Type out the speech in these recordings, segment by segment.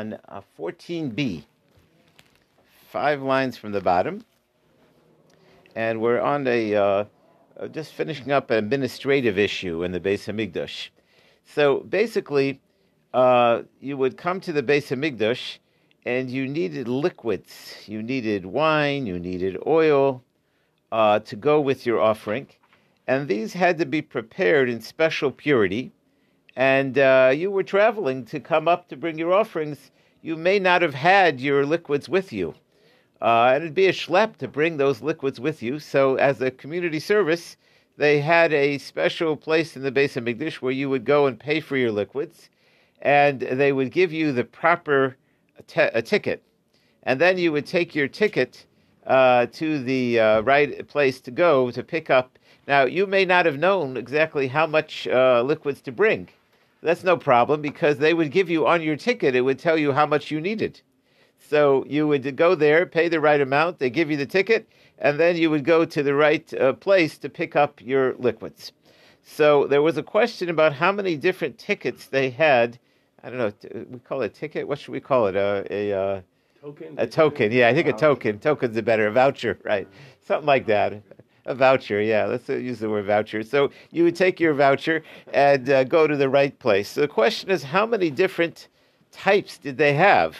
on uh, 14b, five lines from the bottom, and we're on a uh, uh, just finishing up an administrative issue in the Beis Hamikdash. So basically, uh, you would come to the Beis Hamikdash, and you needed liquids. You needed wine. You needed oil uh, to go with your offering, and these had to be prepared in special purity and uh, you were traveling to come up to bring your offerings, you may not have had your liquids with you. Uh, and it'd be a schlep to bring those liquids with you. So, as a community service, they had a special place in the Beis Hamikdash where you would go and pay for your liquids, and they would give you the proper t- a ticket. And then you would take your ticket uh, to the uh, right place to go to pick up. Now, you may not have known exactly how much uh, liquids to bring. That's no problem because they would give you on your ticket, it would tell you how much you needed. So you would go there, pay the right amount, they give you the ticket, and then you would go to the right uh, place to pick up your liquids. So there was a question about how many different tickets they had. I don't know, we call it a ticket? What should we call it? Uh, a, uh, token? A token, yeah, I think a token. Token's a better, a voucher, right? Something like that. A voucher, yeah. Let's uh, use the word voucher. So you would take your voucher and uh, go to the right place. So the question is, how many different types did they have?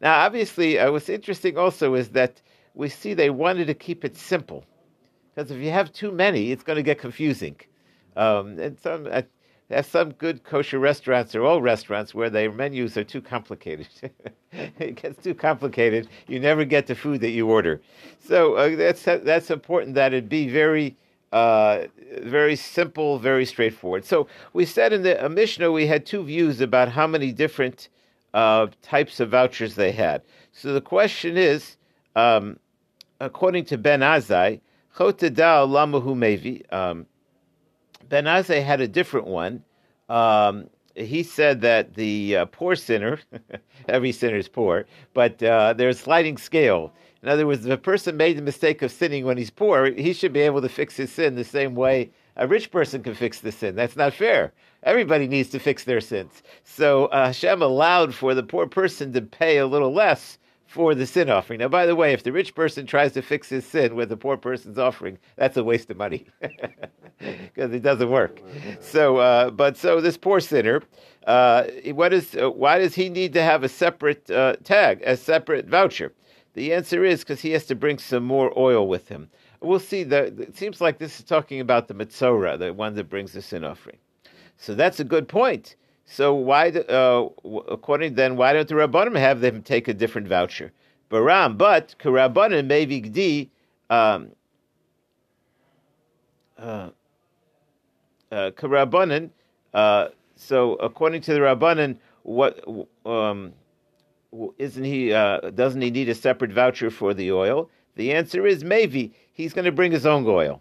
Now, obviously, uh, what's interesting also is that we see they wanted to keep it simple, because if you have too many, it's going to get confusing. Um, and some, uh, have some good kosher restaurants or all restaurants where their menus are too complicated. it gets too complicated. You never get the food that you order. So uh, that's that's important that it be very uh, very simple, very straightforward. So we said in the uh, Mishnah we had two views about how many different uh, types of vouchers they had. So the question is, um, according to Ben Azai, Chotadal Lamahu Mevi. Ben Azai had a different one. Um, he said that the uh, poor sinner, every sinner is poor, but uh, there's a sliding scale. In other words, if a person made the mistake of sinning when he's poor, he should be able to fix his sin the same way a rich person can fix the sin. That's not fair. Everybody needs to fix their sins. So uh, Hashem allowed for the poor person to pay a little less for the sin offering. Now, by the way, if the rich person tries to fix his sin with the poor person's offering, that's a waste of money because it doesn't work. So, uh, but so this poor sinner, uh, what is uh, why does he need to have a separate uh, tag, a separate voucher? The answer is because he has to bring some more oil with him. We'll see. that it seems like this is talking about the Metzora, the one that brings the sin offering. So that's a good point. So why, uh, according then, why don't the rabbanim have them take a different voucher? Baram, but karabbanim mevigdi. Um, uh, uh. Uh, so according to the rabbanan, what um, isn't he? Uh, doesn't he need a separate voucher for the oil? The answer is maybe he's going to bring his own oil.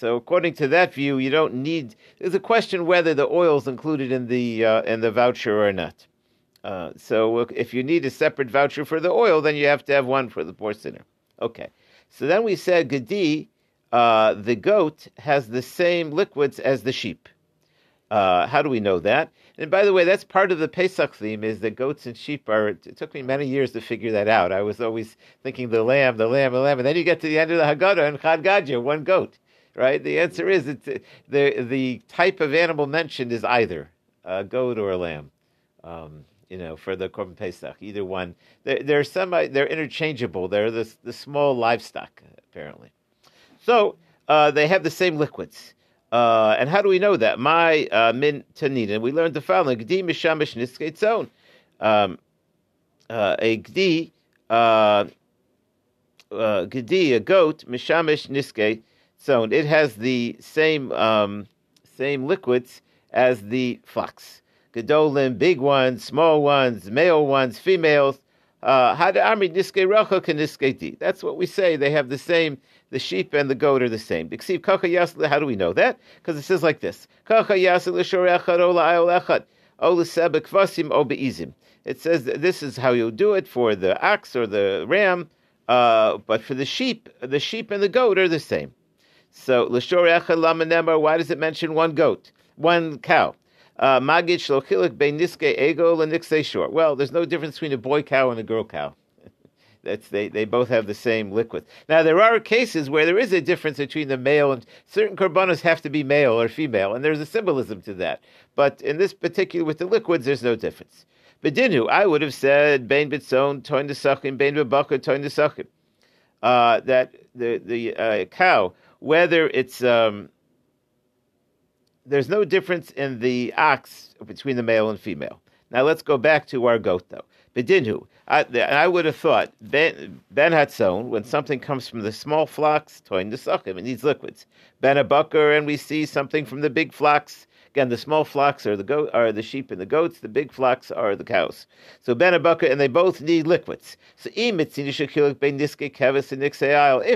So according to that view, you don't need. There's a question whether the oil is included in the uh, in the voucher or not. Uh, so if you need a separate voucher for the oil, then you have to have one for the poor sinner. Okay. So then we said Gadi, uh, the goat has the same liquids as the sheep. Uh, how do we know that? And by the way, that's part of the Pesach theme is that goats and sheep are. It took me many years to figure that out. I was always thinking the lamb, the lamb, the lamb, and then you get to the end of the Haggadah and Chad one goat right? The answer is it's, the the type of animal mentioned is either a goat or a lamb. Um, you know, for the Korban Pesach, either one. They're, they're semi, they're interchangeable. They're the the small livestock apparently. So uh, they have the same liquids. Uh, and how do we know that? My uh, min tanina. We learned the following: Gdi mishamish nisketzon. Um, uh, a gdi, uh, uh, gdi, a goat, mishamish niske so it has the same um, same liquids as the flax. Gedolim, big ones, small ones, male ones, females. Uh, That's what we say. They have the same. The sheep and the goat are the same. How do we know that? Because it says like this: It says this is how you do it for the ox or the ram, uh, but for the sheep, the sheep and the goat are the same. So. Why does it mention one goat, one cow? Uh, Magid shlochilik bein niske ego and shor. Well, there's no difference between a boy cow and a girl cow. That's they, they both have the same liquid. Now there are cases where there is a difference between the male and certain korbanos have to be male or female, and there's a symbolism to that. But in this particular with the liquids, there's no difference. Bedinu, I would have said bein bitzon toin desachim bein bebaka toin desachim. Uh, that the the uh, cow, whether it's um, there's no difference in the ox between the male and female. Now let's go back to our goat though. Bedinu, I, I would have thought Ben Ben Hatzon, when something comes from the small flocks, toin desachim, it needs liquids. Ben Abucker, and we see something from the big flocks, Again, the small flocks are the goat, are the sheep and the goats. The big flocks are the cows. So ben and they both need liquids. So if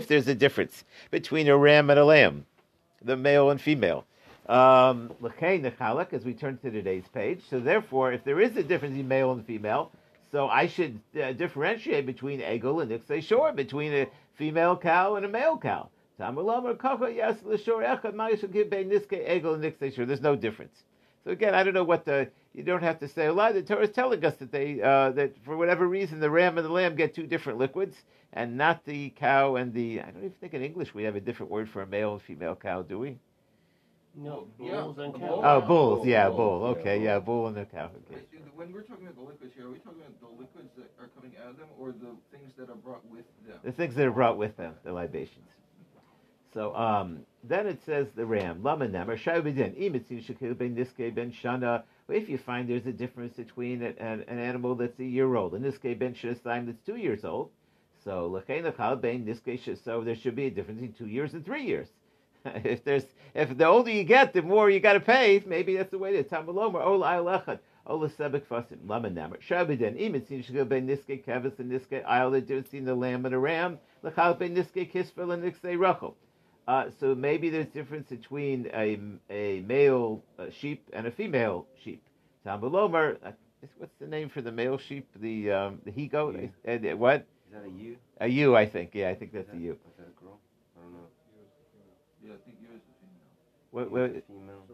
there's a difference between a ram and a lamb, the male and female. Um, as we turn to today's page. So therefore, if there is a difference in male and female, so I should uh, differentiate between egel and nixay shore, between a female cow and a male cow. There's no difference. So again, I don't know what the you don't have to say a lot. The Torah is telling us that they uh, that for whatever reason the ram and the lamb get two different liquids, and not the cow and the. I don't even think in English we have a different word for a male and female cow, do we? No, bulls yeah. and cows. Oh, bulls. Yeah, bull. Okay, yeah, bull and the cow. Okay. When we're talking about the liquids here, are we talking about the liquids that are coming out of them, or the things that are brought with them? The things that are brought with them, the libations. So um, then it says the ram, Lama Nemer, Shaubidin, Imitzu Shakil Ben Niske Ben Shana. If you find there's a difference between an, an animal that's a year old and Niske Ben Shanastaim that's two years old, so Lachal Ben Niske so there should be a difference in two years and three years. if there's if the older you get, the more you got to pay. Maybe that's the way to Tamalomer. Ola Aylechat. Ola Sebek Fasim. Lama Nemer. Shaubidin, Imitzu Shakil Ben Niske Kevis and Niske Isle. They didn't the lamb and a ram. Lachal Ben Niske Kisfel and Niske Rachel. Uh, so maybe there's difference between a, a male uh, sheep and a female sheep. Tambulomer, uh, what's the name for the male sheep? The um, the he goat? Uh, what? Is that a ewe? A ewe, I think. Yeah, I think that's that, a ewe. Is that a girl? I don't know. Yeah, I think ewe is a female. What? what female.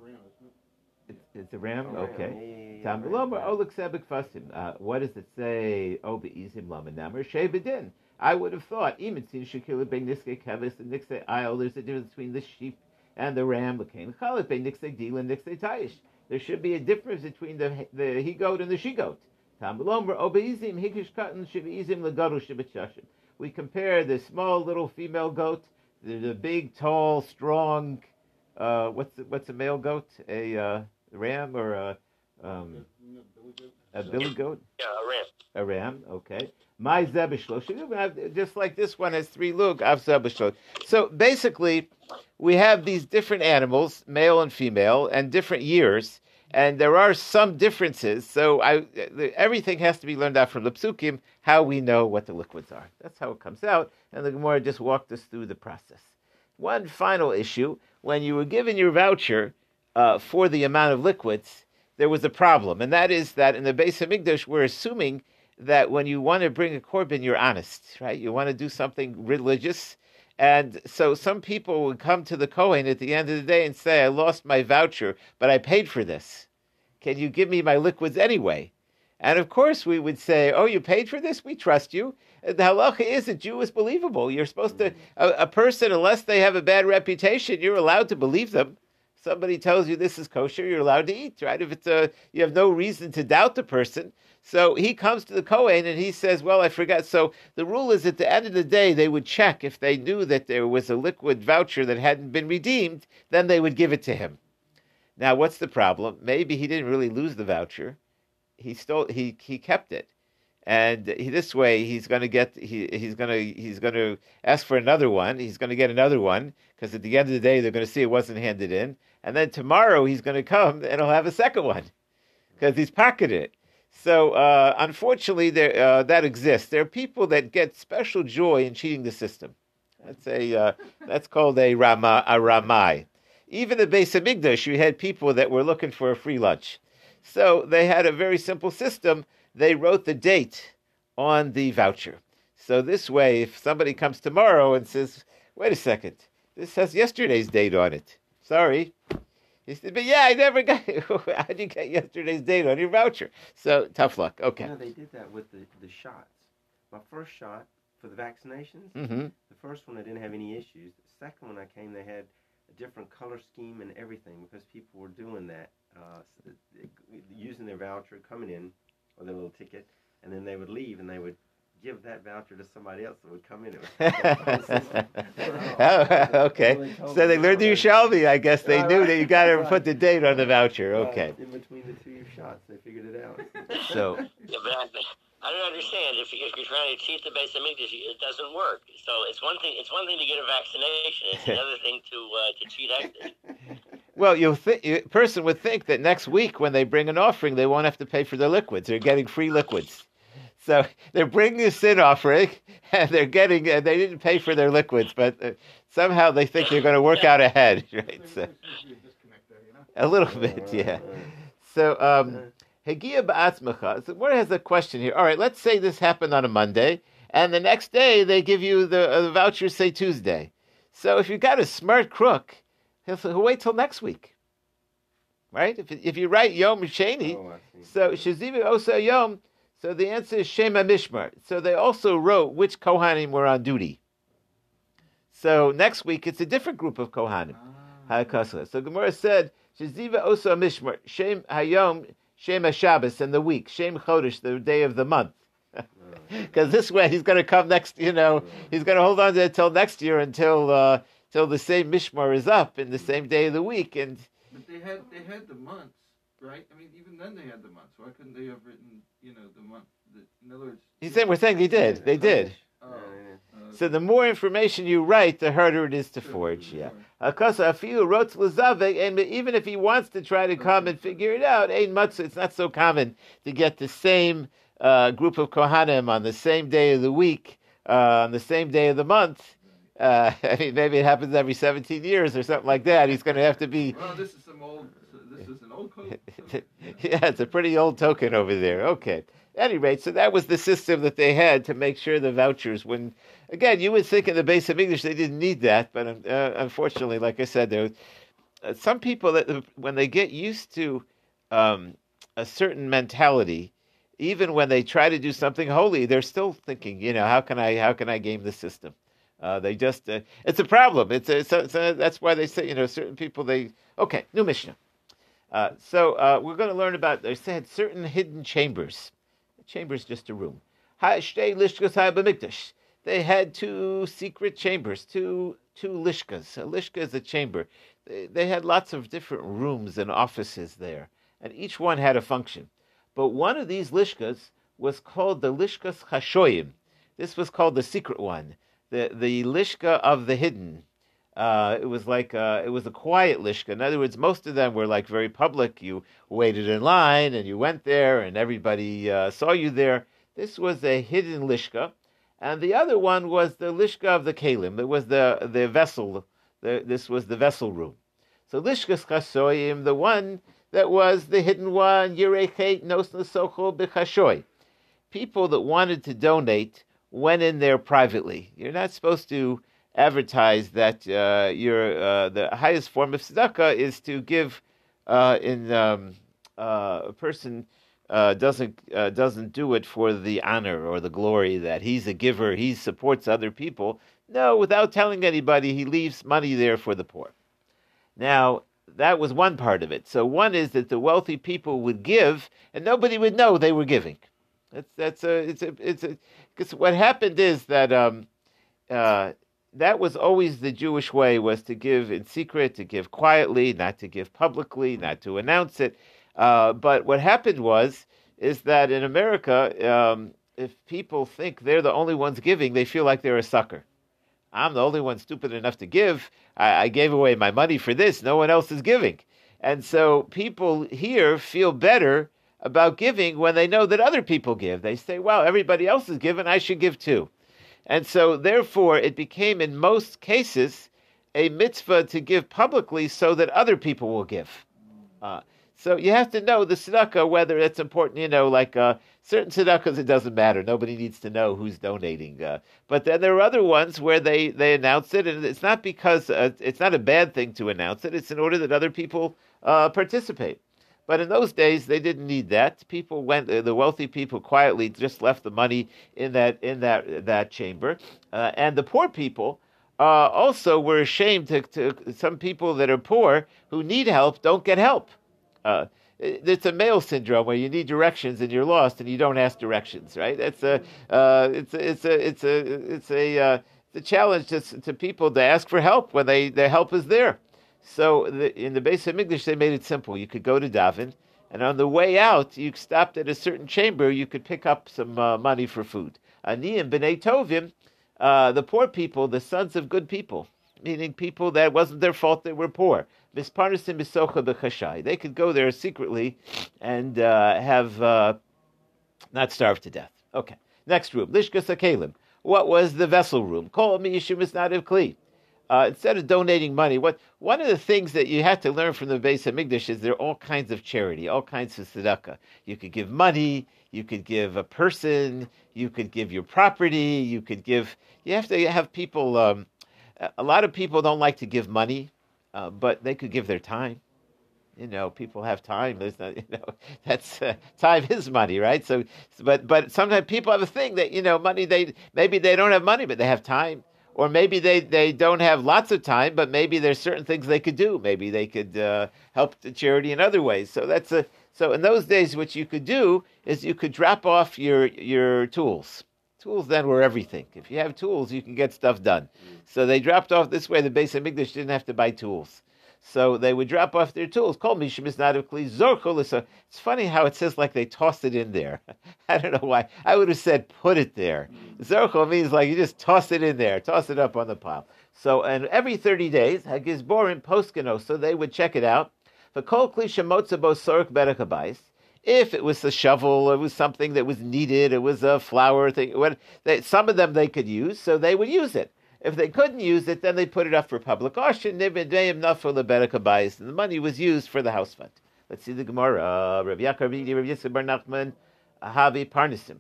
It's, it's a ram. Oh, okay. Tambulomer, oluk sebek fasim. Uh, what does it say? Oh, beizim lamanamar shebedin. I would have thought, even Shekila Ben Niske Kevis and Nixe Isle, there's a difference between the sheep and the ram, Lakain Chalit Ben Nixe Dil and Nixe Taish. There should be a difference between the the he goat and the she goat. Tamalomer Obeizim Hikish Katan Shivizim Lagaru Shibachashim. We compare the small little female goat, the, the big, tall, strong. Uh, what's the, what's a male goat? A uh, ram or a um, a billy goat? Yeah, a ram. A ram. Okay. My zebishlo. Just like this one has three lug, av zebishlo. So basically, we have these different animals, male and female, and different years, and there are some differences. So I, everything has to be learned out from the psukim, how we know what the liquids are. That's how it comes out, and the Gemara just walked us through the process. One final issue: when you were given your voucher uh, for the amount of liquids, there was a problem, and that is that in the base of Hamikdash, we're assuming that when you want to bring a korban, you're honest, right? You want to do something religious. And so some people would come to the Kohen at the end of the day and say, I lost my voucher, but I paid for this. Can you give me my liquids anyway? And of course, we would say, Oh, you paid for this? We trust you. Uh, the halacha is a Jew is believable. You're supposed to, a, a person, unless they have a bad reputation, you're allowed to believe them somebody tells you this is kosher, you're allowed to eat, right? If it's a, you have no reason to doubt the person. So he comes to the Kohen and he says, Well, I forgot. So the rule is at the end of the day, they would check if they knew that there was a liquid voucher that hadn't been redeemed, then they would give it to him. Now, what's the problem? Maybe he didn't really lose the voucher. He stole he he kept it. And he, this way, he's going to get he, he's going to he's going to ask for another one. He's going to get another one because at the end of the day, they're going to see it wasn't handed in. And then tomorrow, he's going to come and he'll have a second one because he's pocketed it. So uh, unfortunately, there, uh, that exists. There are people that get special joy in cheating the system. That's a uh, that's called a rama a ramai. Even the base of Hamikdash, you had people that were looking for a free lunch. So they had a very simple system. They wrote the date on the voucher. So this way, if somebody comes tomorrow and says, "Wait a second, this has yesterday's date on it," sorry, He said, but yeah, I never got. How'd you get yesterday's date on your voucher? So tough luck. Okay. You know, they did that with the, the shots. My first shot for the vaccinations, hmm the first one I didn't have any issues. The second one I came, they had a different color scheme and everything because people were doing that, uh, using their voucher, coming in with their little ticket, and then they would leave and they would give that voucher to somebody else that would come in. It was oh, okay. So they learned you Shelby. I guess they knew that you got to put the date on the voucher. Okay. In between the two shots, they figured it out. So Yeah, but I, I don't understand. If, if you're trying to cheat the base of English, it doesn't work. So it's one thing. It's one thing to get a vaccination. It's another thing to uh, to cheat Exodus. Well, you'll think a person would think that next week when they bring an offering, they won't have to pay for their liquids. They're getting free liquids. So they're bringing a sin offering, and they're getting. Uh, they didn't pay for their liquids, but uh, somehow they think they're going to work out ahead, right? So disconnect there, you know? a little bit, yeah. So um, Hegia ba'atzmacha. So where has a question here? All right, let's say this happened on a Monday, and the next day they give you the, uh, the voucher, say Tuesday. So if you got a smart crook, he'll, he'll wait till next week, right? If if you write Yom Sheni, Oh, I see. so Shazivi Osa Yom. So the answer is Shema Mishmar. So they also wrote which Kohanim were on duty. So next week it's a different group of Kohanim. Ah. So Gemara said, Shaziva Osa Mishmar, Shem Hayom, Shem Shabbos, and the week, Shem Chodesh, the day of the month. Because this way he's going to come next, you know, he's going to hold on to it till next year until uh, till the same Mishmar is up in the same day of the week. And But they had they had the months, right? I mean, even then they had the months. Why couldn't they have written, you know, the month? The, in other words, he said, we're saying they did. They did. Oh, Yeah, yeah. uh, So the more information you write, the harder it is to forge. sure. Yeah. Akasa afilu wrote lazavek, and even if he wants to try to come and figure it out, ain't much. It's not so common to get the same uh, group of kohanim on the same day of the week, uh, on the same day of the month. Uh, I mean, maybe it happens every 17 years or something like that. He's going to have to be. Well, this is some old. yeah, it's a pretty old token over there. Okay. At any rate, so that was the system that they had to make sure the vouchers. When again, you would think in the base of English they didn't need that, but um, uh, unfortunately, like I said, there uh, some people that uh, when they get used to um, a certain mentality, even when they try to do something holy, they're still thinking, you know, how can I how can I game the system? Uh, they just uh, it's a problem. It's, a, it's, a, it's a- that's why they say you know certain people they okay new Mishnah. Uh, so uh, we're going to learn about they said certain hidden chambers. A chamber is just a room. They had two secret chambers, two two lishkas. A lishka is a chamber. They, they had lots of different rooms and offices there, and each one had a function. But one of these lishkas was called the lishkas hashoyim. This was called the secret one, the the lishka of the hidden. Uh, it was like uh, it was a quiet lishka. In other words, most of them were like very public. You waited in line and you went there, and everybody uh, saw you there. This was a hidden lishka, and the other one was the lishka of the kalim. It was the the vessel. The, this was the vessel room. So lishkas chasoyim, the one that was the hidden one, yirechet nos nasocho b'chashoy. People that wanted to donate went in there privately. You're not supposed to advertise that uh, your uh, the highest form of tzedakah is to give uh, in um, uh, a person uh, doesn't uh, doesn't do it for the honor or the glory that he's a giver, he supports other people. No, without telling anybody, he leaves money there for the poor. Now that was one part of it. So one is that the wealthy people would give, and nobody would know they were giving. That's that's a it's a it's a because what happened is that um, that was always the Jewish way was to give in secret, to give quietly, not to give publicly, not to announce it. Uh, but what happened was is that in America, um, if people think they're the only ones giving, they feel like they're a sucker. I'm the only one stupid enough to give. I, I gave away my money for this. No one else is giving. And so people here feel better about giving when they know that other people give. They say, wow, everybody else is giving, I should give too. And so, therefore, it became in most cases a mitzvah to give publicly so that other people will give. Uh, So you have to know the tzedakah, whether it's important, you know, like uh, certain tzedakahs, it doesn't matter. Nobody needs to know who's donating. Uh, but then there are other ones where they, they announce it, and it's not because uh, it's not a bad thing to announce it, it's in order that other people uh, participate. But in those days, they didn't need that. People went; uh, the wealthy people quietly just left the money in that in that that chamber, uh, and the poor people uh, also were ashamed to, to. Some people that are poor who need help don't get help. Uh, it's a male syndrome where you need directions and you're lost and you don't ask directions, right? It's a, uh, it's a, it's a, it's a, it's a, uh, it's a challenge to, to people to ask for help when they their help is there. So the, in the base of HaMikdash, they made it simple. You could go to daven, and on the way out, you stopped at a certain chamber. You could pick up some uh, money for food. Ani and Bnei Tovim, uh, the poor people, the sons of good people, meaning people that wasn't their fault they were poor. Misparnasim bisocha b'chashai. They could go there secretly and uh, have uh, not starved to death. Okay. Next room, Lishka Sakelim. What was the vessel room? Kol mi yishum is not of kli uh, instead of donating money, what one of the things that you have to learn from the base of Hamikdash is there are all kinds of charity, all kinds of tzedakah. You could give money, you could give a person, you could give your property, you could give. You have to have people. Um, a lot of people don't like to give money, uh, but they could give their time. You know, people have time. There's not, you know, that's uh, time is money, right? So, but but sometimes people have a thing that you know, money. They maybe they don't have money, but they have time or maybe they, they don't have lots of time, but maybe there's certain things they could do. Maybe they could uh, help the charity in other ways. So that's a so in those days, what you could do is you could drop off your your tools. Tools then were everything. If you have tools, you can get stuff done. So they dropped off this way. The base of Hamikdash didn't have to buy tools. So they would drop off their tools. Call me Zorkul. It's funny how it says like they tossed it in there. I don't know why. I would have said put it there. Zorkul means like you just toss it in there, toss it up on the pile. So and every 30 days, Hagizborim Poskino, so they would check it out. For Kol Klisha Sork Berekabais. If it was a shovel, it was something that was needed, it was a flour thing. When some of them they could use, so they would use it. If they couldn't use it, then they put it up for public auction. And the money was used for the house fund. Let's see the Gemara. Rav Yaakov Rav Yisrael Bar Nachman, Havi Parnasim.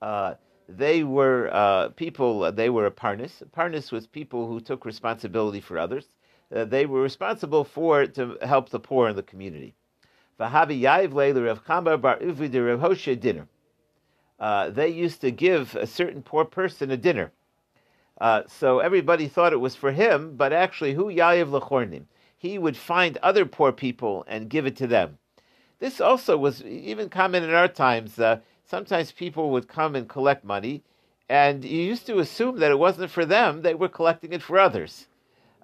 Uh, they were uh, people. Uh, they were a parnas. Parnas was people who took responsibility for others. Uh, they were responsible for to help the poor in the community. Vahavi Leila Rav Chamba Bar Uvi Rav Hoshe dinner. Uh, they used to give a certain poor person a dinner. Uh, so everybody thought it was for him, but actually, who Yayiv Lechornim? He would find other poor people and give it to them. This also was even common in our times. Uh, sometimes people would come and collect money, and you used to assume that it wasn't for them; they were collecting it for others.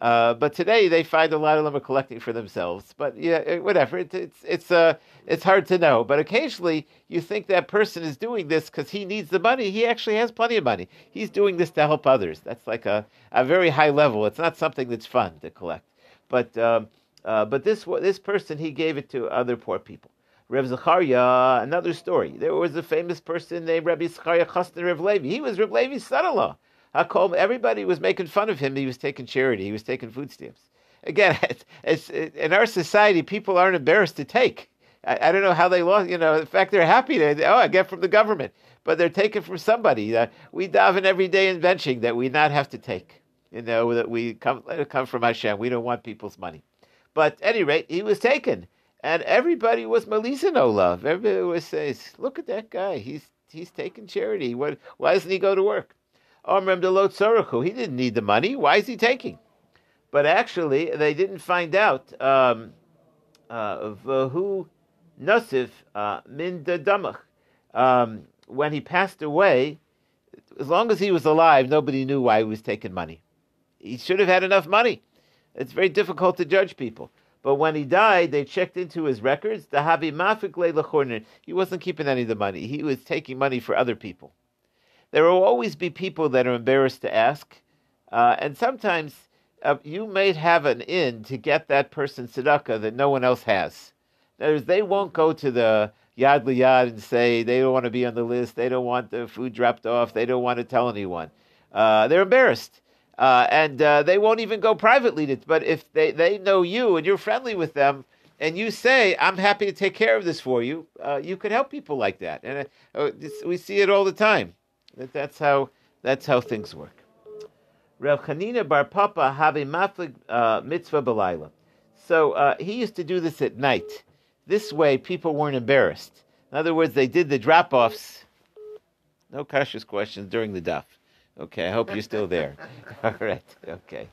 Uh, but today they find a lot of them are collecting for themselves. But yeah, eh, whatever. It, it's it's uh it's hard to know. But occasionally you think that person is doing this because he needs the money. He actually has plenty of money. He's doing this to help others. That's like a, a very high level. It's not something that's fun to collect. But um, uh, but this this person he gave it to other poor people. Reb Zachariah, another story. There was a famous person named Rabbi Zachariah Chastan Reb Levi. He was Reb Levi's son-in-law. Hakol, everybody was making fun of him. He was taking charity. He was taking food stamps. Again, it's, in our society, people aren't embarrassed to take. I, I, don't know how they lost. You know, in fact, they're happy to. Oh, I get from the government, but they're taken from somebody. Uh, we daven every day in benching that we not have to take. You know that we come come from Hashem. We don't want people's money. But at any rate, he was taken, and everybody was Melissa no love. Everybody was says, "Look at that guy. He's he's taking charity. What? Why doesn't he go to work?" He didn't need the money. Why is he taking? But actually, they didn't find out um, uh, who Nasif uh, min damach. Um, when he passed away, as long as he was alive, nobody knew why he was taking money. He should have had enough money. It's very difficult to judge people. But when he died, they checked into his records. He wasn't keeping any of the money. He was taking money for other people. There will always be people that are embarrassed to ask, uh, and sometimes uh, you may have an in to get that person tzedakah that no one else has. Words, they won't go to the yad liyad and say they don't want to be on the list, they don't want the food dropped off, they don't want to tell anyone. Uh, they're embarrassed. Uh, and uh, they won't even go privately. To, but if they, they know you and you're friendly with them, and you say, "I'm happy to take care of this for you," uh, you could help people like that, and uh, uh, we see it all the time. That that's how that's how things work. Rav Chanina Bar Papa have a maflig uh, mitzvah belayla. So uh, he used to do this at night. This way, people weren't embarrassed. In other words, they did the drop-offs. No cautious questions during the duff. Okay, I hope you're still there. All right, okay.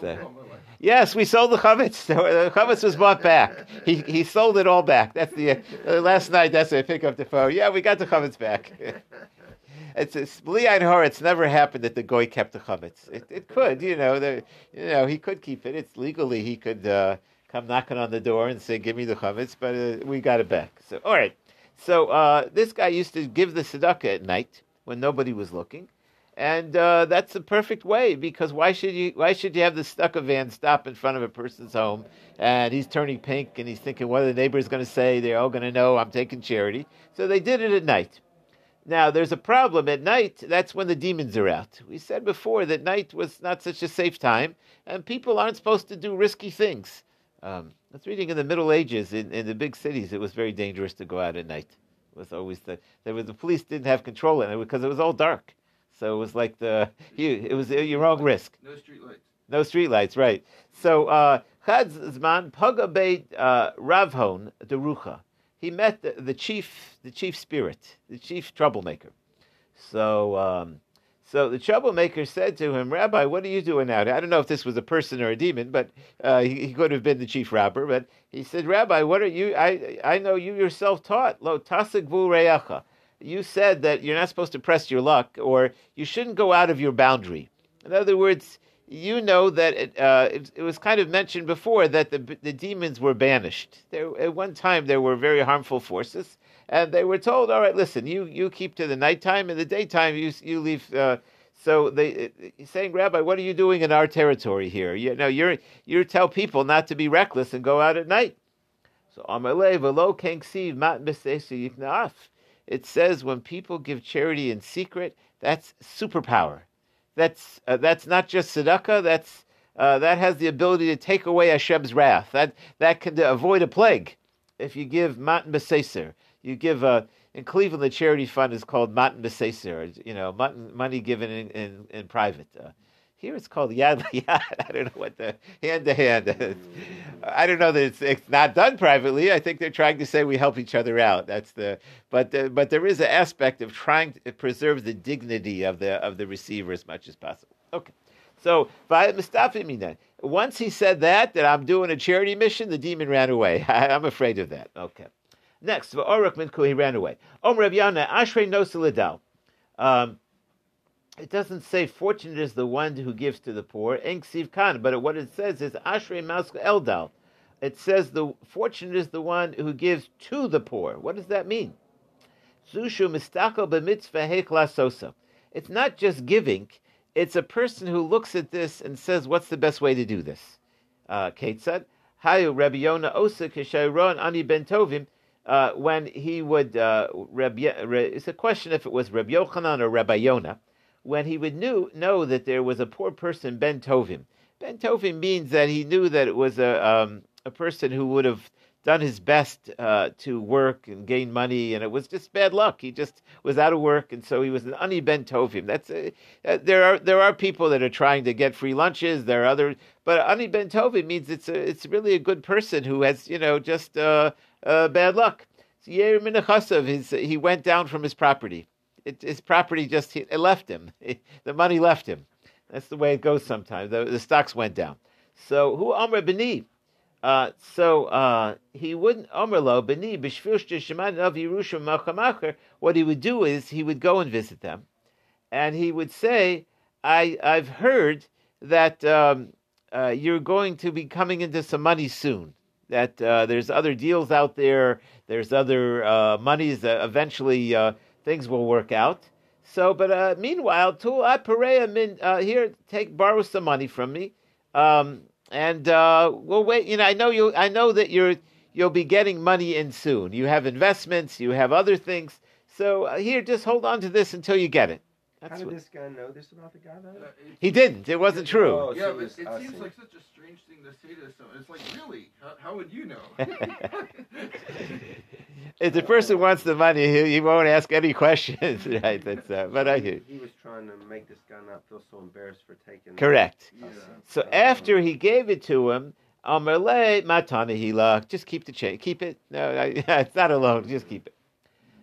So, yes, we sold the chametz. So the chametz was bought back. He he sold it all back. That's the uh, last night. That's I pick up the phone. Yeah, we got the chametz back. It's it's hor. It's never happened that the goy kept the chametz. It, it could, you know, the, you know, he could keep it. It's legally he could uh, come knocking on the door and say, "Give me the chametz," but uh, we got it back. So all right. So uh, this guy used to give the tzedakah at night when nobody was looking and uh, that's the perfect way because why should you why should you have the tzedakah van stop in front of a person's home and he's turning pink and he's thinking what are the neighbors going to say they're all going to know I'm taking charity so they did it at night now there's a problem at night that's when the demons are out we said before that night was not such a safe time and people aren't supposed to do risky things um, I was reading in the Middle Ages in, in the big cities it was very dangerous to go out at night it was always the there was the police didn't have control in it because it was all dark so it was like the you, it was your own risk. No street lights. No street lights, right? So uh, Chad Zman Pagabeit uh, Ravhon Derucha. He met the, the, chief, the chief spirit, the chief troublemaker. So, um, so the troublemaker said to him, Rabbi, what are you doing out here? I don't know if this was a person or a demon, but uh, he, he, could have been the chief robber. But he said, Rabbi, what are you? I I know you yourself taught lo tasagvu reyacha you said that you're not supposed to press your luck, or you shouldn't go out of your boundary. In other words, you know that it, uh, it, it, was kind of mentioned before that the, the demons were banished. There, at one time, there were very harmful forces, and they were told, "All right, listen, you, you keep to the nighttime, in the daytime you you leave." Uh, so they he's saying, Rabbi, what are you doing in our territory here? You know, you're you tell people not to be reckless and go out at night. So Amalei mat it says when people give charity in secret, that's superpower. That's uh, that's not just tzedakah. That's uh, that has the ability to take away Hashem's wrath. That that can avoid a plague. If you give matan b'seser, you give a uh, in Cleveland the charity fund is called matan b'seser. You know, matan, money given in in, in private. Uh, here it's called yad yad. I don't know what the hand to hand. I don't know that it's it's not done privately. I think they're trying to say we help each other out. That's the but the, but there is an aspect of trying to preserve the dignity of the of the receiver as much as possible. Okay. So by Mustafa me then. once he said that that I'm doing a charity mission, the demon ran away. I, am afraid of that. Okay. Next, he ran away. Om Rav Yana Ashrei Nosalidal. Um, it doesn't say fortunate is the one who gives to the poor, Khan, but what it says is Ashrei Maska Eldal. It says the fortunate is the one who gives to the poor. What does that mean? Zushu mistachel b'mitzvah heiklasosa. It's not just giving; it's a person who looks at this and says, "What's the best way to do this?" Uh, Ketzad hayu Rabbi Yona osa k'shayron ani ben tovim. Uh, when he would, uh, Rabbi, it's a question if it was Rabbi Yochanan or Rabbi Yonah when he would knew, know that there was a poor person, Ben Tovim. Ben Tovim means that he knew that it was a, um, a person who would have done his best uh, to work and gain money, and it was just bad luck. He just was out of work, and so he was an ani ben tovim. That's a, uh, there are there are people that are trying to get free lunches. There are other, but ani ben tovim means it's a, it's really a good person who has you know just uh, uh bad luck. Yair Minachasav, his he went down from his property it, his property just it left him. It, the money left him. That's the way it goes sometimes. The, the stocks went down. So who Amr Beni? Uh, so uh, he wouldn't Amrlo Beni Bishvil of What he would do is he would go and visit them, and he would say, "I I've heard that um, uh, you're going to be coming into some money soon. That uh, there's other deals out there. There's other uh, monies that eventually." Things will work out. So, but uh, meanwhile, to Perea min uh, here, take borrow some money from me, um, and uh, we'll wait. You know, I know you. I know that you're you'll be getting money in soon. You have investments. You have other things. So uh, here, just hold on to this until you get it. How did what, this guy know this about the guy though? Uh, it's- he didn't. It wasn't true. Oh, Yeah, so but it's- it I seems see. like such a strange thing to say to someone. It's like, really? How, how would you know? if the person wants the money, he, he won't ask any questions, right? That's uh, but I hear. He was trying to make this guy not feel so embarrassed for taking. Correct. yeah. So after he gave it to him, Amarle Matana Hila, just keep the chain, keep it. No, I, it's not a loan, just keep it.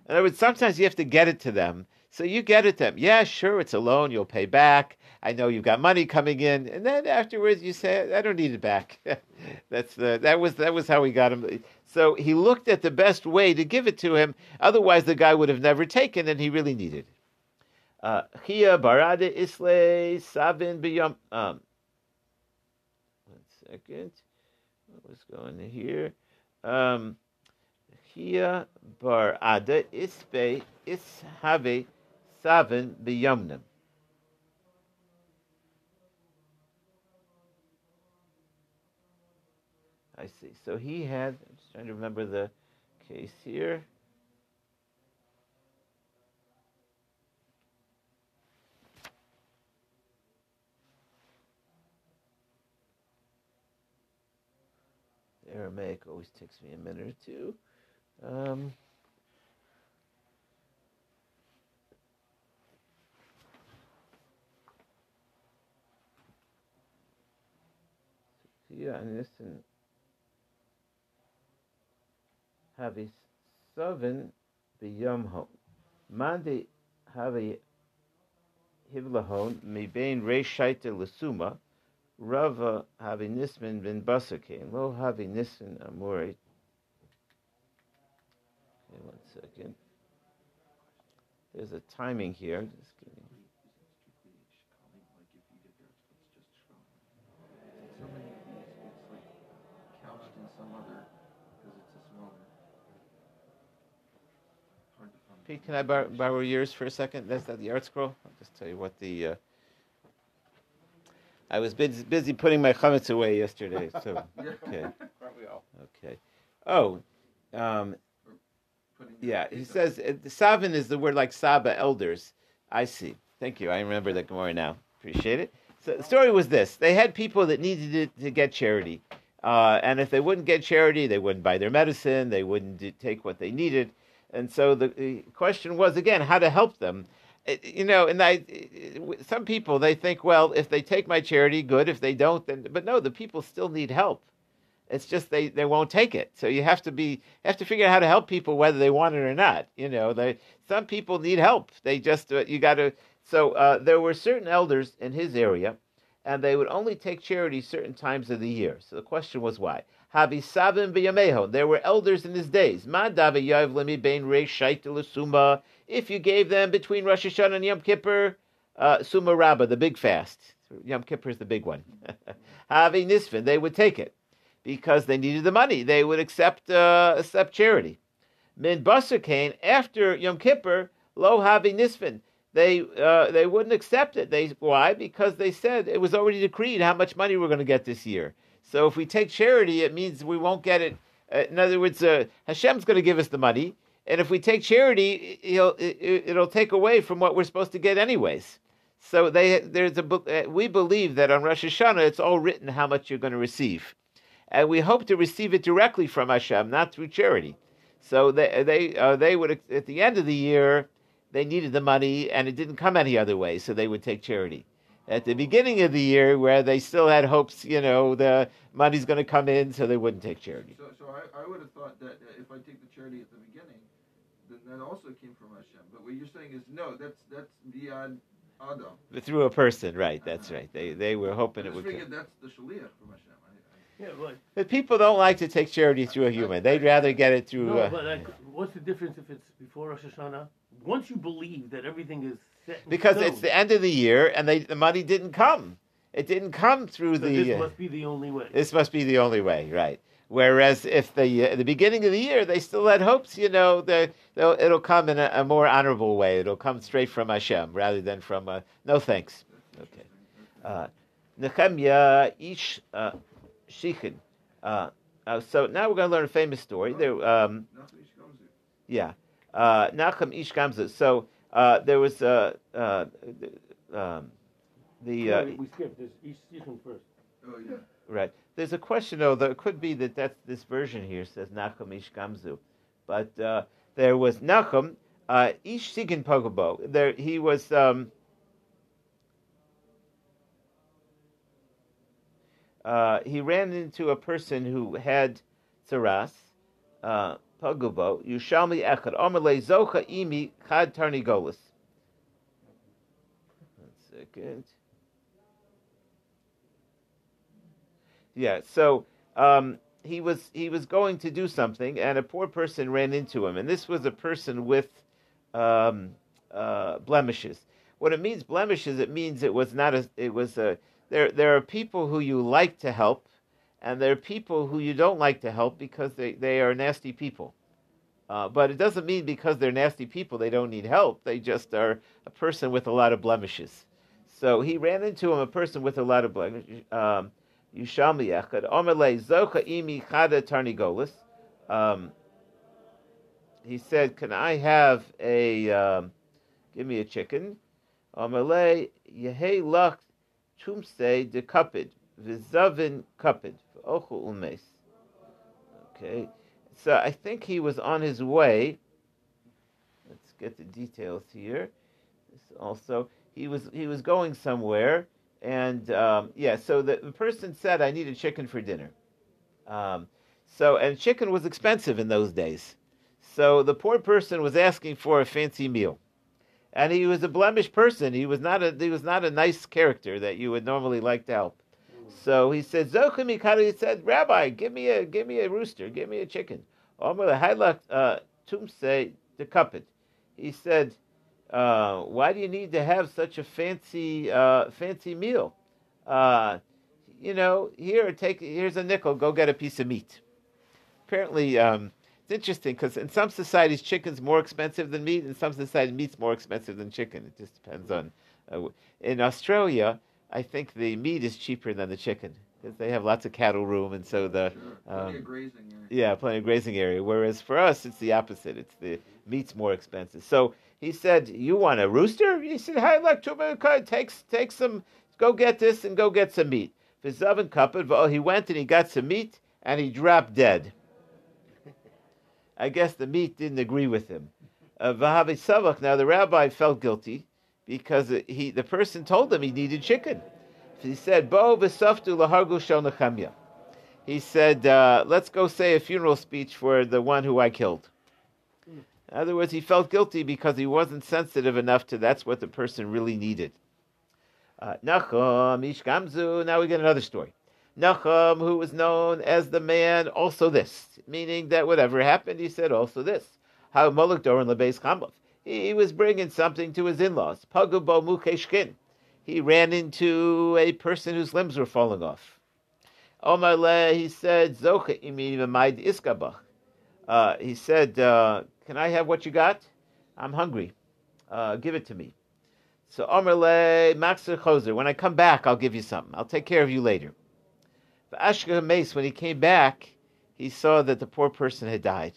In other words, sometimes you have to get it to them. So you get it them. Yeah, sure, it's a loan, you'll pay back. I know you've got money coming in, and then afterwards you say, I don't need it back. That's the that was that was how he got him. So he looked at the best way to give it to him. Otherwise, the guy would have never taken, and he really needed. it. Uh, Chia barade isle sabin biyam. Um, one second. What was going here? Um, Chia bar ada ispe ishave savin biyomnim. I see. So he had. I'm just trying to remember the case here. Aramaic always takes me a minute or two. Um, and listen. Havi seven biyomho. Mande havi hivlahon mi bein reishaita lasuma. Rava havi nisman bin basakein. Lo havi nisman amore. Okay, one second. There's a timing here. Just give Pete, can I borrow, borrow yours for a second? That's not the ArtScroll. I'll just tell you what the. Uh, I was busy, busy putting my chametz away yesterday, so okay, okay. Oh, um, yeah. He says uh, the savin is the word like saba elders. I see. Thank you. I remember the Gemara now. Appreciate it. So the story was this: they had people that needed it to get charity, uh, and if they wouldn't get charity, they wouldn't buy their medicine. They wouldn't do, take what they needed, and so the, the question was again how to help them. It- you know, and I, it- some people they think, well, if they take my charity, good. If they don't, then but no, the people still need help. It's just they, they won't take it. So you have to be have to figure out how to help people whether they want it or not. You know, they some people need help. They just uh, you got to. So uh, there were certain elders in his area, and they would only take charity certain times of the year. So the question was why. Havi sabim b'yameho. There were elders in his days. If you gave them between Rosh Hashanah and Yom Kippur, uh, Suma Rabbah, the big fast. Yom Kippur is the big one. Havi nisvin. They would take it because they needed the money. They would accept uh, accept charity. Min Basar Cain, after Yom Kippur, lo havi nisvin. They uh, they wouldn't accept it. They why? Because they said it was already decreed how much money we're going to get this year. So if we take charity, it means we won't get it. Uh, in other words, uh, Hashem's going to give us the money, and if we take charity, he'll it, it'll take away from what we're supposed to get anyways. So they there's a book. Uh, we believe that on Rosh Hashanah it's all written how much you're going to receive, and we hope to receive it directly from Hashem, not through charity. So they they uh, they would at the end of the year they needed the money and it didn't come any other way, so they would take charity. At the beginning of the year, where they still had hopes, you know, the money's going to come in, so they wouldn't take charity. So, so I, I would have thought that uh, if I take the charity at the beginning, then that also came from Hashem. But what you're saying is no, that's that's beyond Adam. Through a person, right? That's right. They they were I hoping it just would. figured Come. that's the shaliach from Hashem. I, I, Yeah, but But people don't like to take charity through a human. They'd rather get it through. no, Uh, but like, what's the difference if it's before Rosh Hashanah? Once you believe that everything is set in because stone, it's the end of the year and they the money didn't come. It didn't come through so the. this must be the only way. This must be the only way, right? Whereas if the uh, the beginning of the year they still had hopes, you know, the, it'll come in a, a more honorable way. It'll come straight from Hashem rather than from uh, no thanks. Okay. Uh, Nehemiah ish uh, shichin. Uh, uh, so now we're going to learn a famous story. There, um, Nachum Ish Gamzu. yeah, uh, Nachum ish Gamzu. So Uh, there was uh, uh, um, the uh, we, we skipped this. Each season first. Oh yeah. right. There's a question though. That it could be that that's this version here says Nachum Ish Gamzu, but uh, there was Nachum uh, Ish Sigin Pogobo. There he was. Um, uh, he ran into a person who had tsaras, uh, pagubo, Yushalmi echad, Omerle zocha imi chad tarnigolis. One second. Yeah, so um, he was he was going to do something, and a poor person ran into him, and this was a person with um, uh, blemishes. What it means blemishes, it means it was not a it was a there there are people who you like to help, and there are people who you don't like to help because they, they are nasty people. Uh, but it doesn't mean because they're nasty people they don't need help. They just are a person with a lot of blemishes. So he ran into him, a person with a lot of blemishes. Um, Um, he said, Can I have a, um, give me a chicken? Omerle Yehei Lach Tumse de Cupid, Vizavin Umes. Okay, so I think he was on his way. Let's get the details here. This also, he was he was going somewhere, and um, yeah. So the, the person said, "I need a chicken for dinner." Um, so and chicken was expensive in those days. So the poor person was asking for a fancy meal and he was a blemished person. He was not a he was not a nice character that you would normally like to help. So he said, Zochim He said, Rabbi, give me a give me a rooster, give me a chicken. uh. He said, uh, why do you need to have such a fancy uh, fancy meal? Uh, you know, here take here's a nickel, go get a piece of meat. Apparently, um, it's interesting because in some societies, chicken's more expensive than meat. In some societies, meat's more expensive than chicken. It just depends on. Uh, in Australia, I think the meat is cheaper than the chicken because they have lots of cattle room, and so the Sure. Plenty um, of grazing area. yeah, plenty of grazing area. Whereas for us, it's the opposite. It's the meat's more expensive. So he said, "You want a rooster?" He said, "Hi, like take take some, go get this and go get some meat." Kapad, well, he went and he got some meat and he dropped dead. I guess the meat didn't agree with him. Uh, Now the rabbi felt guilty because he the person told him he needed chicken. He said, "Bo v'saftu lahargu shel Nechemia." He said, uh, "Let's go say a funeral speech for the one who I killed." In other words, he felt guilty because he wasn't sensitive enough to that's what the person really needed. Uh, Nachum Ish Gamzu. Now we get another story. Nachum, who was known as the man, also this, meaning that whatever happened, he said also this. How Molok Doran Lebeis Chamlav. He was bringing something to his in-laws. Pagubo Mukeshkin. He ran into a person whose limbs were falling off. Omar Le, he said, Zocha Imid Iskabach. Uh, he said, uh, Can I have what you got? I'm hungry. Uh, give it to me. So Omar Le, Maxer Choser, when I come back, I'll give you something. I'll take care of you later. But Ashka Mace, when he came back, he saw that the poor person had died.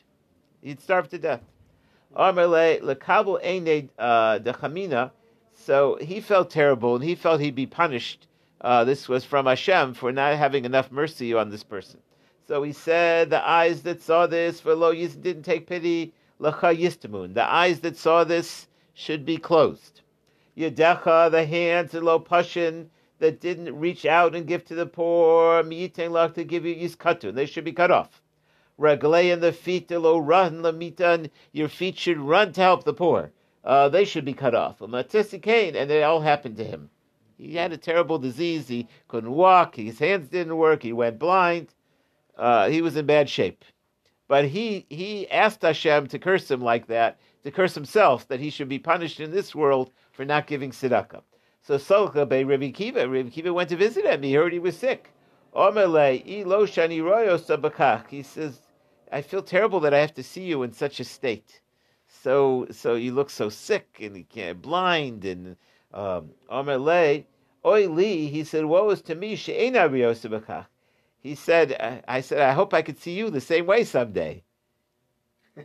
He'd starved to death. Uh. So he felt terrible, and he felt he'd be punished. Uh, this was from Hashem for not having enough mercy on this person. So he said, "The eyes that saw this, for lo Yis didn't take pity, lacha yistamun. The eyes that saw this should be closed. Yedecha, the hands, and lo pashin, that didn't reach out and give to the poor, miyitain lach to give you. They should be cut off. Raglei and the feet, lo run lamitan. Your feet should run to help the poor. Uh, they should be cut off. Matisikain, and it all happened to him. He had a terrible disease. He couldn't walk. His hands didn't work. He went blind. Uh, he was in bad shape. But he he asked Hashem to curse him like that, to curse himself, that he should be punished in this world for not giving tzedakah. So Solcha by Rabbi Kiva, Rabbi Kiva went to visit him. He heard he was sick. He says, I feel terrible that I have to see you in such a state. So so you look so sick and you can't blind and um Omerle Oi Li, he said, Woe is to me. He said, I, I said, I hope I could see you the same way someday.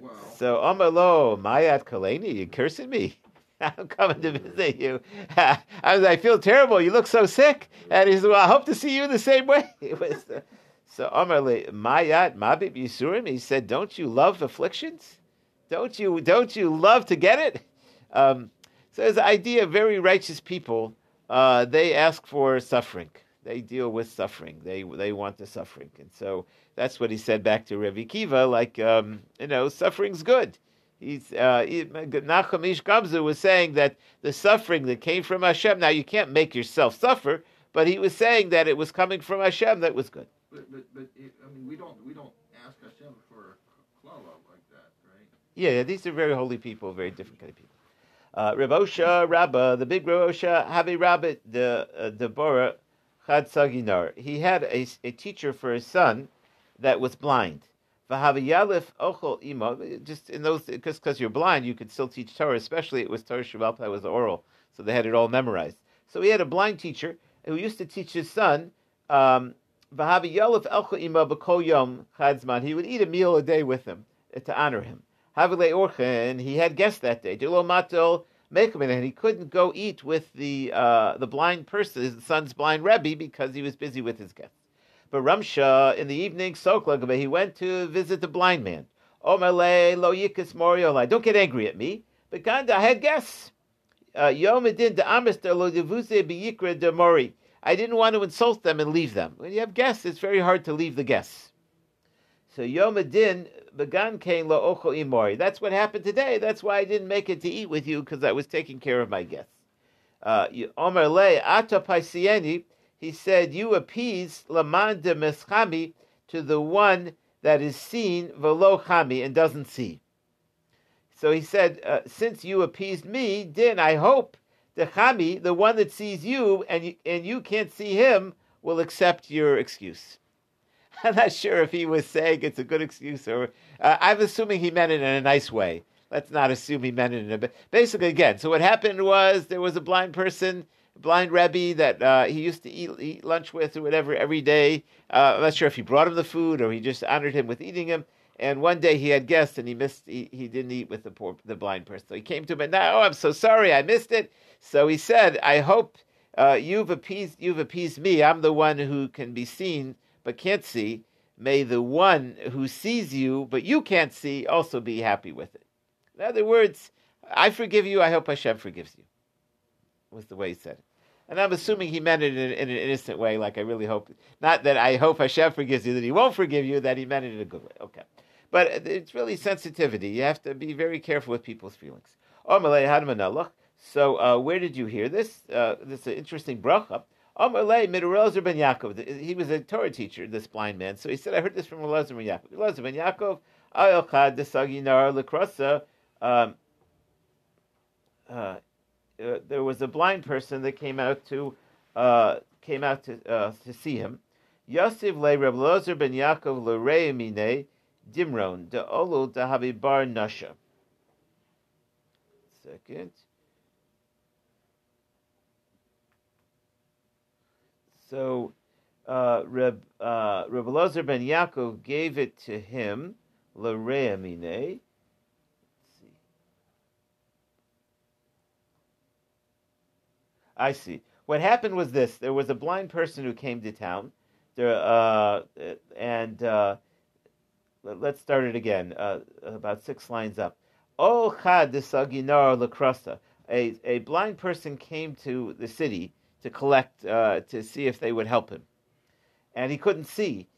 Wow. So Amalo, Mayat Kaleni, you're cursing me? I'm coming to visit you. I was, I feel terrible. You look so sick. And he said, Well, I hope to see you the same way. It was, uh, so Amarle, Mayat Mabib Yisurim. He said, Don't you love afflictions? Don't you don't you love to get it? Um, so the idea very righteous people, uh, they ask for suffering. They deal with suffering. They they want the suffering. And so that's what he said back to Rabbi Kiva, like um, you know, suffering's good. He's uh, Nachum Ish Gamzu was saying that the suffering that came from Hashem. Now you can't make yourself suffer, but he was saying that it was coming from Hashem that was good. But but but it, I mean, we don't we don't ask Hashem for klala like that, right? Yeah, these are very holy people, very different kind of people. Uh, Rav Osha Rabba, the big Rav Osha Habi Rabbit, the uh, Deborah Chad Saginar. He had a, a teacher for his son that was blind. Ochol ima. Just in those, because because you're blind, you could still teach Torah. Especially it was Torah Shabbal that was oral, so they had it all memorized. So he had a blind teacher who used to teach his son. Um, He would eat a meal a day with him uh, to honor him. Orchen. He had guests that day. And he couldn't go eat with the uh, the blind person, his son's blind rebbe, because he was busy with his guests. But Ramsha, in the evening, he went to visit the blind man. Don't get angry at me. But I had guests. Uh, Yomedin lo. I didn't want to insult them and leave them. When you have guests, it's very hard to leave the guests. So Yomedin began kain lo ocho imori. That's what happened today. That's why I didn't make it to eat with you because I was taking care of my guests. Uh, Omer le ata he said, You appease Laman de Meschami to the one that is seen, Velo Chami, and doesn't see. So he said, uh, Since you appeased me, Din, I hope the Chami, the one that sees you and, you and you can't see him, will accept your excuse. I'm not sure if he was saying it's a good excuse or uh, I'm assuming he meant it in a nice way. Let's not assume he meant it in a basically again. So what happened was there was a blind person blind Rebbe that uh, he used to eat, eat, lunch with or whatever every day. Uh, I'm not sure if he brought him the food or he just honored him with eating him. And one day he had guests and he missed. He, he didn't eat with the poor, the blind person. So he came to him and now, oh, I'm so sorry, I missed it. So he said, I hope uh, you've appeased you've appeased me. I'm the one who can be seen but can't see. May the one who sees you but you can't see also be happy with it. In other words, I forgive you. I hope Hashem forgives you was the way he said it. And I'm assuming he meant it in, in, an innocent way, like I really hope. Not that I hope Hashem forgives you, that he won't forgive you, that he meant it in a good way. Okay. But it's really sensitivity. You have to be very careful with people's feelings. So uh, where did you hear this? Uh, this is an interesting bracha. ben Yaakov. He was a Torah teacher, this blind man. So he said, I heard this from Elazar ben Yaakov. Elazar ben Yaakov, Ayelchad desaginar lekrosa. Um, uh, uh, there was a blind person that came out to uh, came out to uh, to see him. Yosef le Reb Lozer ben Yaakov le mine Dimron de Olu de bar Nasha. Second. So uh, Reb uh, Reb Lozer ben Yaakov gave it to him le mine I see. What happened was this: there was a blind person who came to town, there, uh, and uh, let's start it again. Uh, about six lines up. Oh, chad desaginar lacrosta. A a blind person came to the city to collect uh, to see if they would help him, and he couldn't see.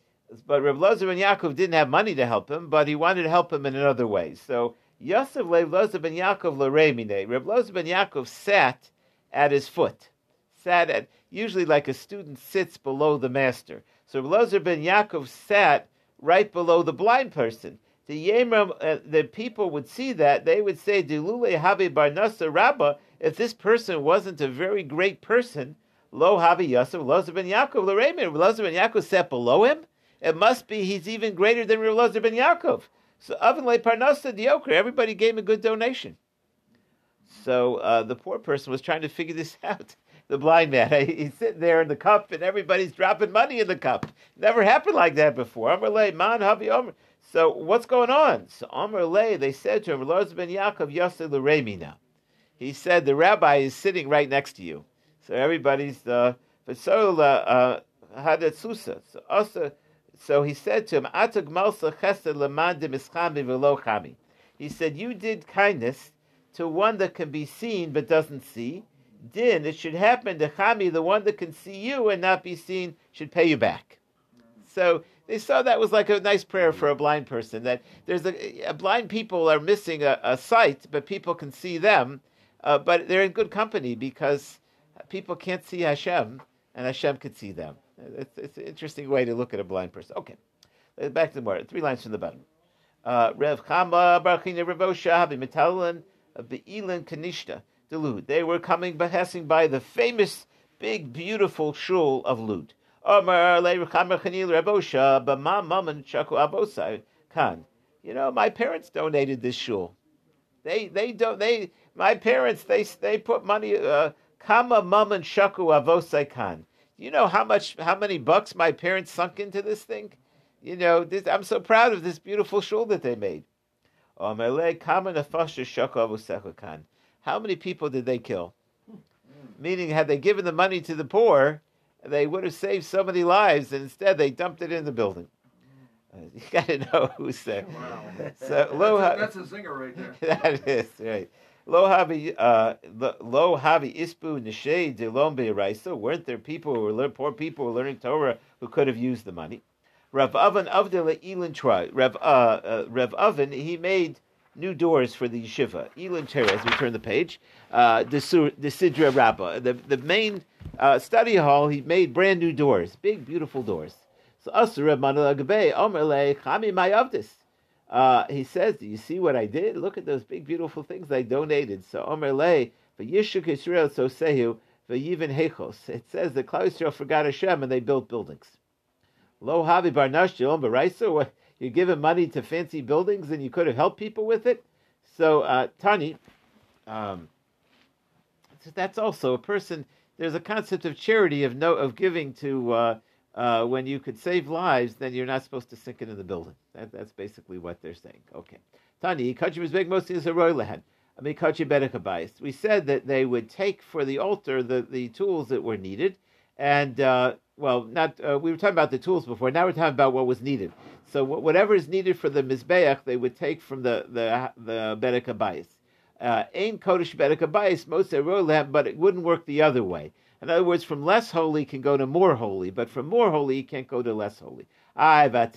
But Reb Lozer ben Yaakov didn't have money to help him, but he wanted to help him in another way. So Yosef Reb Lozer ben Yaakov l'reimine. Reb Lozer ben Yaakov sat at his foot. Sat at usually like a student sits below the master. So Reb Lozer ben Yaakov sat right below the blind person. The Yemram, uh, the people would see that they would say, "Dilule Habi Barnasa Rabba." If this person wasn't a very great person, Lo Habi Yosef Lozer ben Yaakov L'Remin. Lozer ben Yaakov sat below him. It must be he's even greater than Lozer ben Yaakov. So Avin Le Parnasa Diokre. Everybody gave him a good donation. So uh, the poor person was trying to figure this out. The blind man, he's sitting there in the cup, and everybody's dropping money in the cup. Never happened like that before. So what's going on? So Amr Lay, they said to him, Lord ben Yaakov Yosef Leremina. He said, the rabbi is sitting right next to you. So everybody's uh so uh Hadatsusa. So also so he said to him, Atag Malsa Chesed Lamad Mischami Velo Chami. He said, You did kindness to one that can be seen but doesn't see. Din, it should happen to Chami, the one that can see you and not be seen, should pay you back. So they saw that was like a nice prayer for a blind person. That there's a, a blind people are missing a, a, sight, but people can see them. Uh, but they're in good company because people can't see Hashem, and Hashem could see them. It's, it's an interesting way to look at a blind person. Okay, back to the word. Three lines from the bottom. Uh, Rev Chama Barachina Revosha Metalin Be'ilin Kanishta Delud. They were coming, passing by the famous, big, beautiful shul of Lud. Omar Chanil Rebosha Bama Maman Chaku Abosai Khan. You know, my parents donated this shul. They they don't they my parents they they put money uh, Kama Maman Shaku Avosai Khan. You know how much how many bucks my parents sunk into this thing? You know, this, I'm so proud of this beautiful shul that they made. How many people did they kill? Meaning, had they given the money to the poor, they would have saved so many lives, and instead they dumped it in the building. You got to know who's there. Wow. So lo that's, a, that's a zinger right there. that is right. Lo havi uh, lo havi ispu nishay delom beiraisa. Weren't there people who were poor people who were learning Torah who could have used the money? Rav Oven Avdela Elin Try. Rav uh, uh, Rav Oven he made new doors for the yeshiva. Elin Try. As we turn the page, uh, the the Sidra Rabbah, the the main uh, study hall, he made brand new doors, big, beautiful doors. So Asura Manalagabe, Omerle, Chami Mayavdis. Uh, he says, Do you see what I did? Look at those big, beautiful things I donated. So Omerle, Vayishuk Israel so sehu, Vayivin Hechos. It says that Klal Yisrael forgot Hashem and they built buildings. Lo Havi Barnash Jalom Baraisa, you're giving money to fancy buildings and you could have helped people with it. So, uh, Tani, um, that's also a person there's a concept of charity of no of giving to uh, uh, when you could save lives, then you're not supposed to sink into the building. That, that's basically what they're saying. Okay. Tani, is big mostly is a roilehan. We said that they would take for the altar the, the tools that were needed, and uh, well, not uh, we were talking about the tools before. Now we're talking about what was needed. So whatever is needed for the mizbeach, they would take from the the the berek Ain Kodesh Bedekabayis, most but it wouldn't work the other way. In other words, from less holy can go to more holy, but from more holy you can't go to less holy. I. Didn't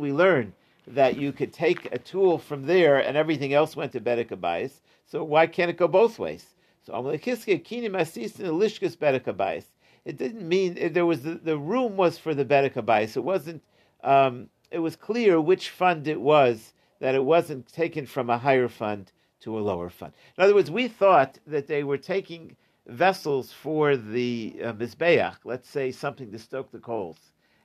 we learn that you could take a tool from there and everything else went to bedekabayis? So why can't it go both ways? So amalekiske kinim asis in lishkas bedekabayis. It didn't mean there was the, the room was for the bedekabayis. It wasn't. Um, it was clear which fund it was, that it wasn't taken from a higher fund to a lower fund. In other words, we thought that they were taking vessels for the uh, Mizbeach, let's say something to stoke the coals.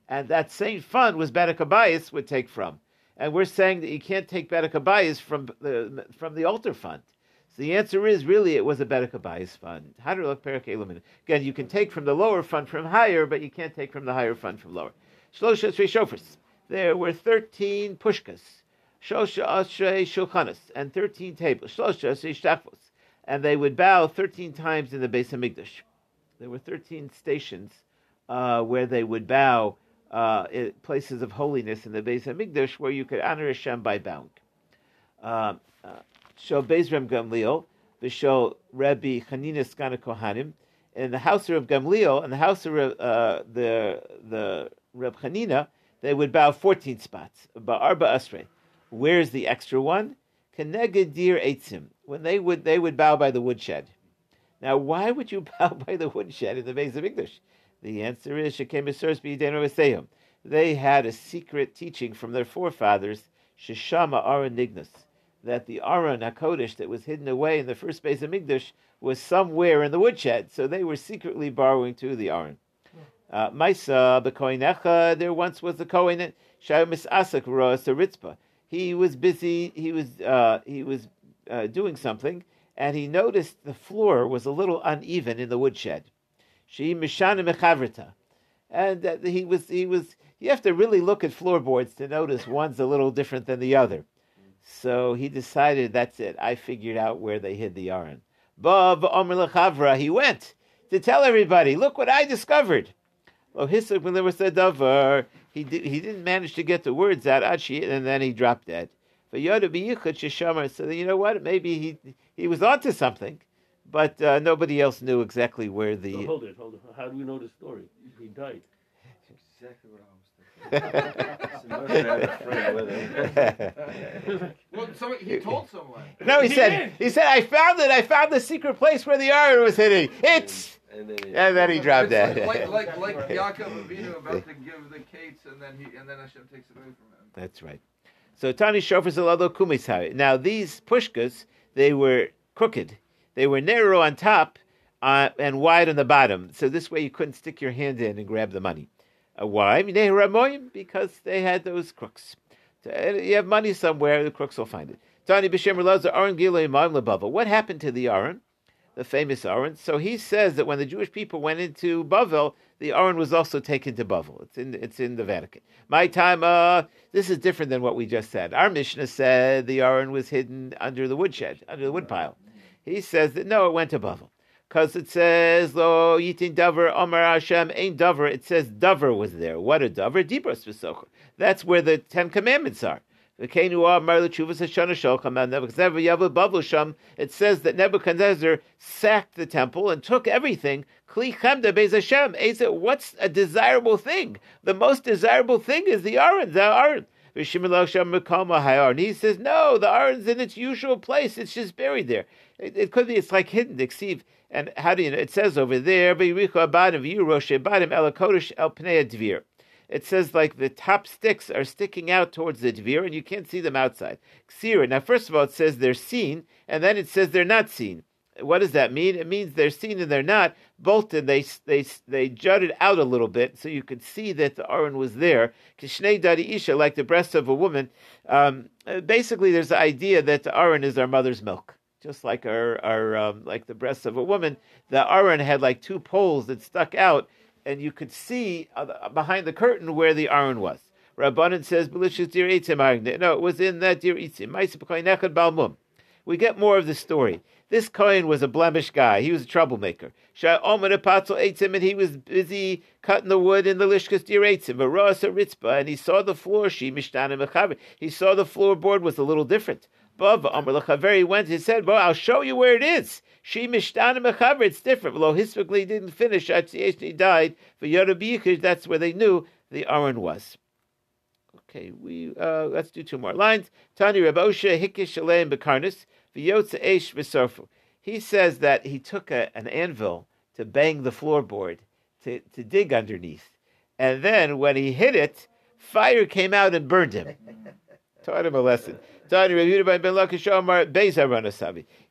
And that same fund was Bedekabayas would take from. And we're saying that you can't take Bedekabayas from the, from the altar fund. So the answer is really it was a Bedekabayas fund. Again, you can take from the lower fund from higher, but you can't take from the higher fund from lower. Shlosha Shofars there were 13 pushkas, shosha ashrei shulchanas, and 13 tables, shosha ashrei and they would bow 13 times in the Beis Hamikdash. There were 13 stations uh, where they would bow uh, places of holiness in the Beis Hamikdash where you could honor Hashem by bowing. Uh, Shal Bezrem Gamliel, Vishal Rabbi Chanina Skana Kohanim, in the house of Gamliel and the house of uh, the the Reb Chanina, they would bow 14 spots. Ba'arba asre. Where's the extra one? Kenegadir eitzim. When they would they would bow by the woodshed. Now, why would you bow by the woodshed in the base of English? The answer is Shekem They had a secret teaching from their forefathers, Shishama Aron Nignus, that the Aron Hakodesh that was hidden away in the first Beis Hamikdash was somewhere in the woodshed. So they were secretly borrowing to the Aron. Uh, Maisa b'koinecha, there once was a kohen Shayomis Asak Roas Ritzpa. He was busy. He was uh, he was uh, doing something, and he noticed the floor was a little uneven in the woodshed. She mishana mechavrita, and that he was he was. You have to really look at floorboards to notice one's a little different than the other. So he decided that's it. I figured out where they hid the Aron. Bob Omer Lechavra, he went to tell everybody, look what I discovered. Well, Hisuk when there was a davar, he di- he didn't manage to get the words out, Achi, and then he dropped dead. But Yoda B'yichud Sheshamar, so you know what? Maybe he he was onto something, but uh, nobody else knew exactly where So the. hold it, hold it. How do we know the story? He died. Exactly what I was thinking. So must have had a friend with him. Well, so he told someone. no, he He said did. he said I found it. I found the secret place where the Aron was hidden. It's And then, he- and then he dropped It's dead. Like, like, like, like Yaakov Avinu about to give the kates, and then he, and then Hashem takes it away from him. That's right. So Tani Shofar Zalado Kumisai. Now these pushkas, they were crooked. They were narrow on top uh, and wide on the bottom. So this way you couldn't stick your hand in and grab the money. Uh, why? Because they had those crooks. So, uh, You have money somewhere, the crooks will find it. Tani B'Shem Elazar Aaron Gilei Ma'am Lebava. What happened to the Aaron? The famous Aaron. So he says that when the Jewish people went into Bavel, the Aaron was also taken to Bavel. It's in it's in the Vatican. My time, uh, this is different than what we just said. Our Mishnah said the Aaron was hidden under the woodshed, under the woodpile. He says that no, it went to Bavel. Because it says, Lo yitin davar Omar Hashem ain't davar. It says davar was there. What a davar? Dibros v'socher. That's where the Ten Commandments are. It says that Nebuchadnezzar sacked the temple and took everything. What's a desirable thing? The most desirable thing is the Aron, the Aron. Sham. He says, no, the Aron's in its usual place. It's just buried there. It, it could be, it's like hidden. And how do you know? It says over there. It says like the top sticks are sticking out towards the dvir, and you can't see them outside. Ksira. Now, first of all, it says they're seen, and then it says they're not seen. What does that mean? It means they're seen and they're not. Bolted, they they they jutted out a little bit, so you could see that the aron was there. Kishnei dadi isha, like the breast of a woman. Um, basically, there's the idea that the aron is our mother's milk just like our, our um, like the breasts of a woman. The aron had like two poles that stuck out, and you could see uh, behind the curtain where the Aron was. Rabbanan says, "Belicious dear itzim No, it was in that dear itzim. balmum. We get more of the story. This Cohen was a blemish guy. He was a troublemaker. And he was busy cutting the wood in the lishkas dir ritzba, and he saw the floor. She mishtana He saw the floorboard was a little different. Bava Amr Lechaveri went and said, Well, I'll show you where it is. She Mishtana Mechaver, it's different. Well, historically didn't finish. He died. For Yorabiyikish, that's where they knew the Aron was. Okay, we uh, let's do two more lines. Tani Rabosha Hikish Shalem Bekarnis, Vyotza Eish Visorfu. He says that he took a, an anvil to bang the floorboard, to, to dig underneath. And then when he hit it, fire came out and burned him. Taught him a lesson.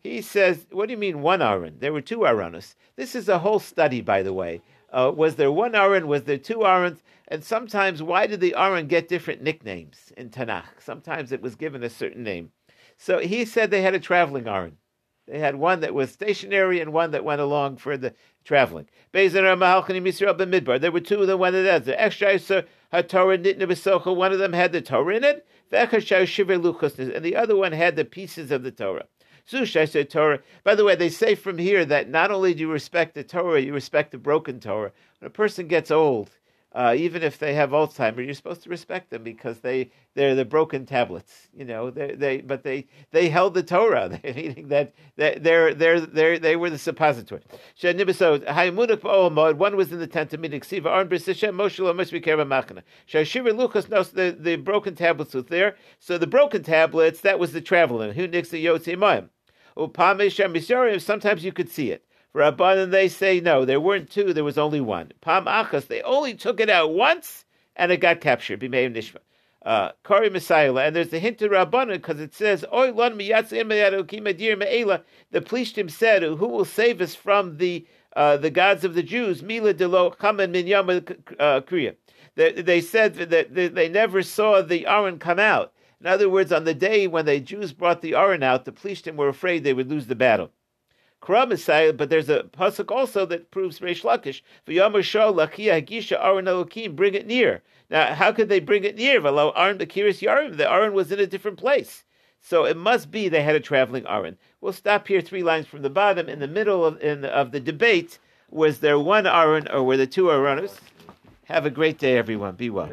He says, What do you mean one Aaron? There were two Aaronos. This is a whole study, by the way. Uh, was there one Aaron? Was there two Aarons? And sometimes, why did the Aaron get different nicknames in Tanakh? Sometimes it was given a certain name. So he said they had a traveling Aaron. They had one that was stationary and one that went along for the traveling. There were two that went in the desert. Extra Torah One of them had the Torah in it, and the other one had the pieces of the Torah. Torah. By the way, they say from here that not only do you respect the Torah, you respect the broken Torah. When a person gets old, uh, even if they have Alzheimer, you're supposed to respect them because they they're the broken tablets, you know. They they but they they held the Torah, meaning that they're they're they they were the suppository. One was in the tent of meeting. Siva Arn B'Sishem Moshe Lo Moshe B'Kerba Machana. Shashira Luchas knows the the broken tablets was there. So the broken tablets that was the traveling. Who nix the Yotzi Mayim. Sometimes you could see it. Rabbanan, they say no, there weren't two, there was only one. Pam Achas, they only took it out once and it got captured. B'meim Nishma. Uh, Kari Messiah, and there's a hint to Rabbanan because it says, Oy lon The Plishtim said, Who will save us from the uh, the gods of the Jews? Mila delo chaman min kriya. They said that they never saw the Aron come out. In other words, on the day when the Jews brought the Aron out, the Plishtim were afraid they would lose the battle. Kram is silent, but there's a pasuk also that proves Reish Lakish. V'yomer Shaul Lakia Hagisha Aaron Elokim, bring it near. Now, how could they bring it near? V'lo Aaron Akiris Yarim. The Aaron was in a different place. So it must be they had a traveling Aaron. We'll stop here three lines from the bottom. In the middle of, in, of the debate, was there one Aaron or were there two Aaronos? Have a great day, everyone. Be well.